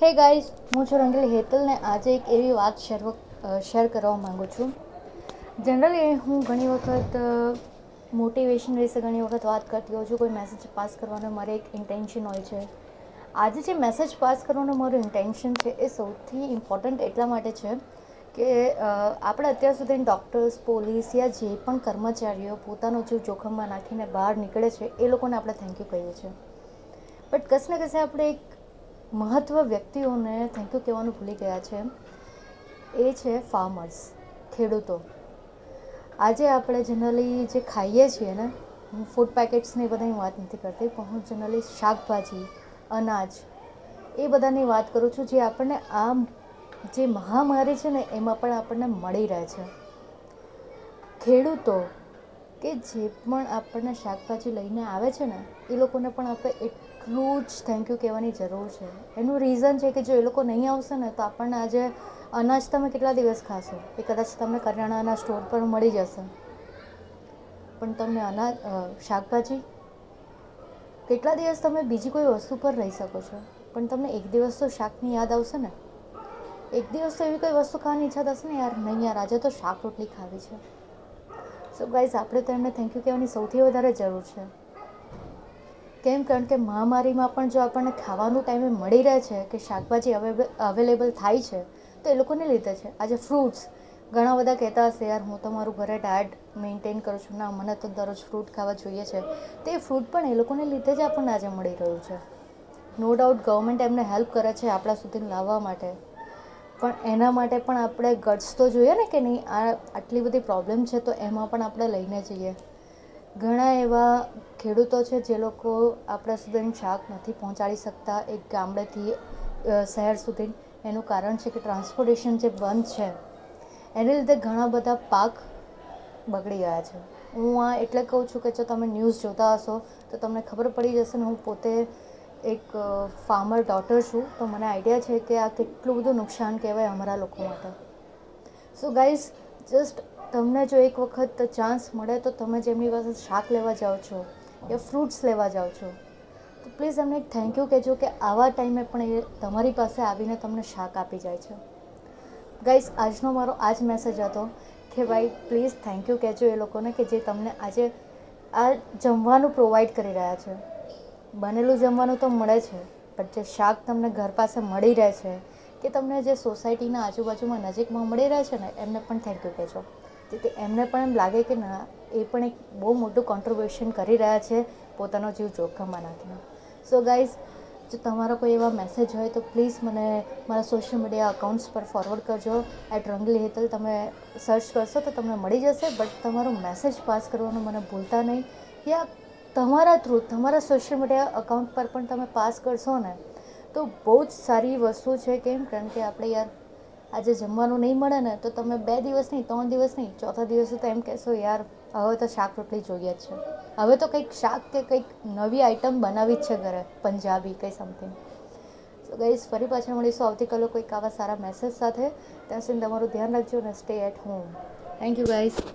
Hey guys હું છું રંગીલ હેતલ ને આજે એક એવી વાત શેર શેર કરવા માગું છું. જનરલી હું ઘણી વખત મોટિવેશન વિશે ઘણી વખત વાત કરતી હોઉં છું. કોઈ મેસેજ પાસ કરવાનો મારે એક ઇન્ટેન્શન હોય છે. આજે જે મેસેજ પાસ કરવાનો મારું ઇન્ટેન્શન છે એ સૌથી ઇમ્પોર્ટન્ટ એટલા માટે છે કે આપણે અત્યાર સુધી ડૉક્ટર્સ પોલીસ યા જે પણ કર્મચારીઓ પોતાનો જીવ જોખમમાં નાખીને બહાર નીકળે છે, એ લોકોને આપણે થેન્ક યુ કહીએ છીએ. બટ કશે ને કશે આપણે એક મહત્વ વ્યક્તિઓને થેન્ક યુ કહેવાનું ભૂલી ગયા છે. એ છે ફાર્મર્સ ખેડૂતો. આજે આપણે જનરલી જે ખાઈએ છીએ ને, હું ફૂડ પેકેટ્સની બધાની વાત નથી કરતી, પણ હું જનરલી શાકભાજી, અનાજ, એ બધાની વાત કરું છું જે આપણને આ જે મહામારી છે ને, એમાં પણ આપણને મળી રહે છે. ખેડૂતો કે જે પણ આપણને શાકભાજી લઈને આવે છે ને, એ લોકોને પણ આપણે એટલું જ થેન્ક યુ કહેવાની જરૂર છે. એનું રીઝન છે કે જો એ લોકો નહીં આવશે ને, તો આપણને આજે અનાજ તમે કેટલા દિવસ ખાશો? એ કદાચ તમને કરિયાણાના સ્ટોર પર મળી જશે. પણ તમને અનાજ શાકભાજી? કેટલા દિવસ તમે બીજી કોઈ વસ્તુ પર રહી શકો છો? પણ તમને એક દિવસ તો શાકની યાદ આવશે ને? એક દિવસ તો એવી કોઈ વસ્તુ ખાવાની ઈચ્છા થશે ને, યાર, નહીં યાર, આજે તો શાક રોટલી ખાવી છે. સો ગાઈઝ આપણે તો એમને થેન્ક યુ કહેવાની સૌથી વધારે જરૂર છે. કેમ? કારણ કે મહામારીમાં પણ જો આપણને ખાવાનું ટાઈમે મળી રહે છે કે શાકભાજી અવેલેબલ થાય છે, તો એ લોકોને લીધે છે. આજે ફ્રૂટ્સ ઘણા બધા કહેતા હશે, યાર, હું તો મારું ઘરે ડાયટ મેન્ટેન કરું છું. ના, મને તો દરરોજ ફ્રૂટ ખાવા જોઈએ છે. તે ફ્રૂટ પણ એ લોકોને લીધે જ આપણને આજે મળી રહ્યું છે. નો ડાઉટ ગવર્મેન્ટ એમને હેલ્પ કરે છે આપણા સુધી લાવવા માટે. પણ એના માટે પણ આપણે ગટ્સ તો જોઈએ ને કે નહીં? આ આટલી બધી પ્રોબ્લેમ છે તો એમાં પણ આપણે લઈને જઈએ. ઘણા એવા ખેડૂતો છે જે લોકો આપણા સુધી શાક નથી પહોંચાડી શકતા એક ગામડેથી શહેર સુધી. એનું કારણ છે કે ટ્રાન્સપોર્ટેશન જે બંધ છે, એને લીધે ઘણા બધા પાક બગડી ગયા છે. હું આ એટલે કહું છું કે જો તમે ન્યૂઝ જોતા હશો તો તમને ખબર પડી જશે ને હું પોતે એક ફાર્મર ડોટર છું, તો મને આઈડિયા છે કે આ કેટલું બધું નુકસાન કહેવાય અમારા લોકો માટે. સો ગાઈઝ જસ્ટ તમને જો એક વખત ચાન્સ મળે તો તમે જેમની પાસે શાક લેવા જાઓ છો યા ફ્રૂટ્સ લેવા જાઓ છો. તો પ્લીઝ એમને એક થેન્ક યુ કહેજો કે આવા ટાઈમે પણ એ તમારી પાસે આવીને તમને શાક આપી જાય છે. ગાઈઝ આજનો મારો આ જ મેસેજ હતો કે ભાઈ પ્લીઝ થેન્ક યુ કહેજો એ લોકોને કે જે તમને આજે આ જમવાનું પ્રોવાઈડ કરી રહ્યા છે. બનેલું જમવાનું તો મળે છે પણ જે શાક તમને ઘર પાસે મળી રહે છે, કે તમને જે સોસાયટીના આજુબાજુમાં નજીકમાં મળી રહે છે ને, એમને પણ થેન્ક યુ કહેજો. જેથી એમને પણ એમ લાગે કે ના, એ પણ એક બહુ મોટું કોન્ટ્રીબ્યુશન કરી રહ્યા છે પોતાનો જીવ જોખમમાં નાખીને. સો ગાઈઝ જો તમારો કોઈ એવા મેસેજ હોય તો પ્લીઝ મને મારા સોશિયલ મીડિયા અકાઉન્ટ્સ પર ફોરવર્ડ કરજો. એટ રંગલી હેતલ તમે સર્ચ કરશો તો તમને મળી જશે બટ તમારો મેસેજ પાસ કરવાનું મને ભૂલતા નહીં. યા તમારા થ્રુ તમારા સોશિયલ મીડિયા અકાઉન્ટ પર પણ તમે પાસ કરશો ને, તો બહુ જ સારી વસ્તુ છે કેમ? કારણ કે આપણે યાર આજે જમવાનું નહીં મળે ને, તો તમે બે દિવસ નહીં, ત્રણ દિવસ નહીં, ચોથા દિવસે તો એમ કહેશો, યાર, હવે તો શાક રોટલી જોઈએ જ છે. હવે તો કંઈક શાક કે કંઈક નવી આઈટમ બનાવી જ છે ઘરે, પંજાબી કંઈ સમથિંગ સો ગઈસ ફરી પાછા મળીશું. આવતીકાલે કોઈક આવા સારા મેસેજ સાથે. ત્યાં સુધી તમારું ધ્યાન રાખજો અને stay at home thank you guys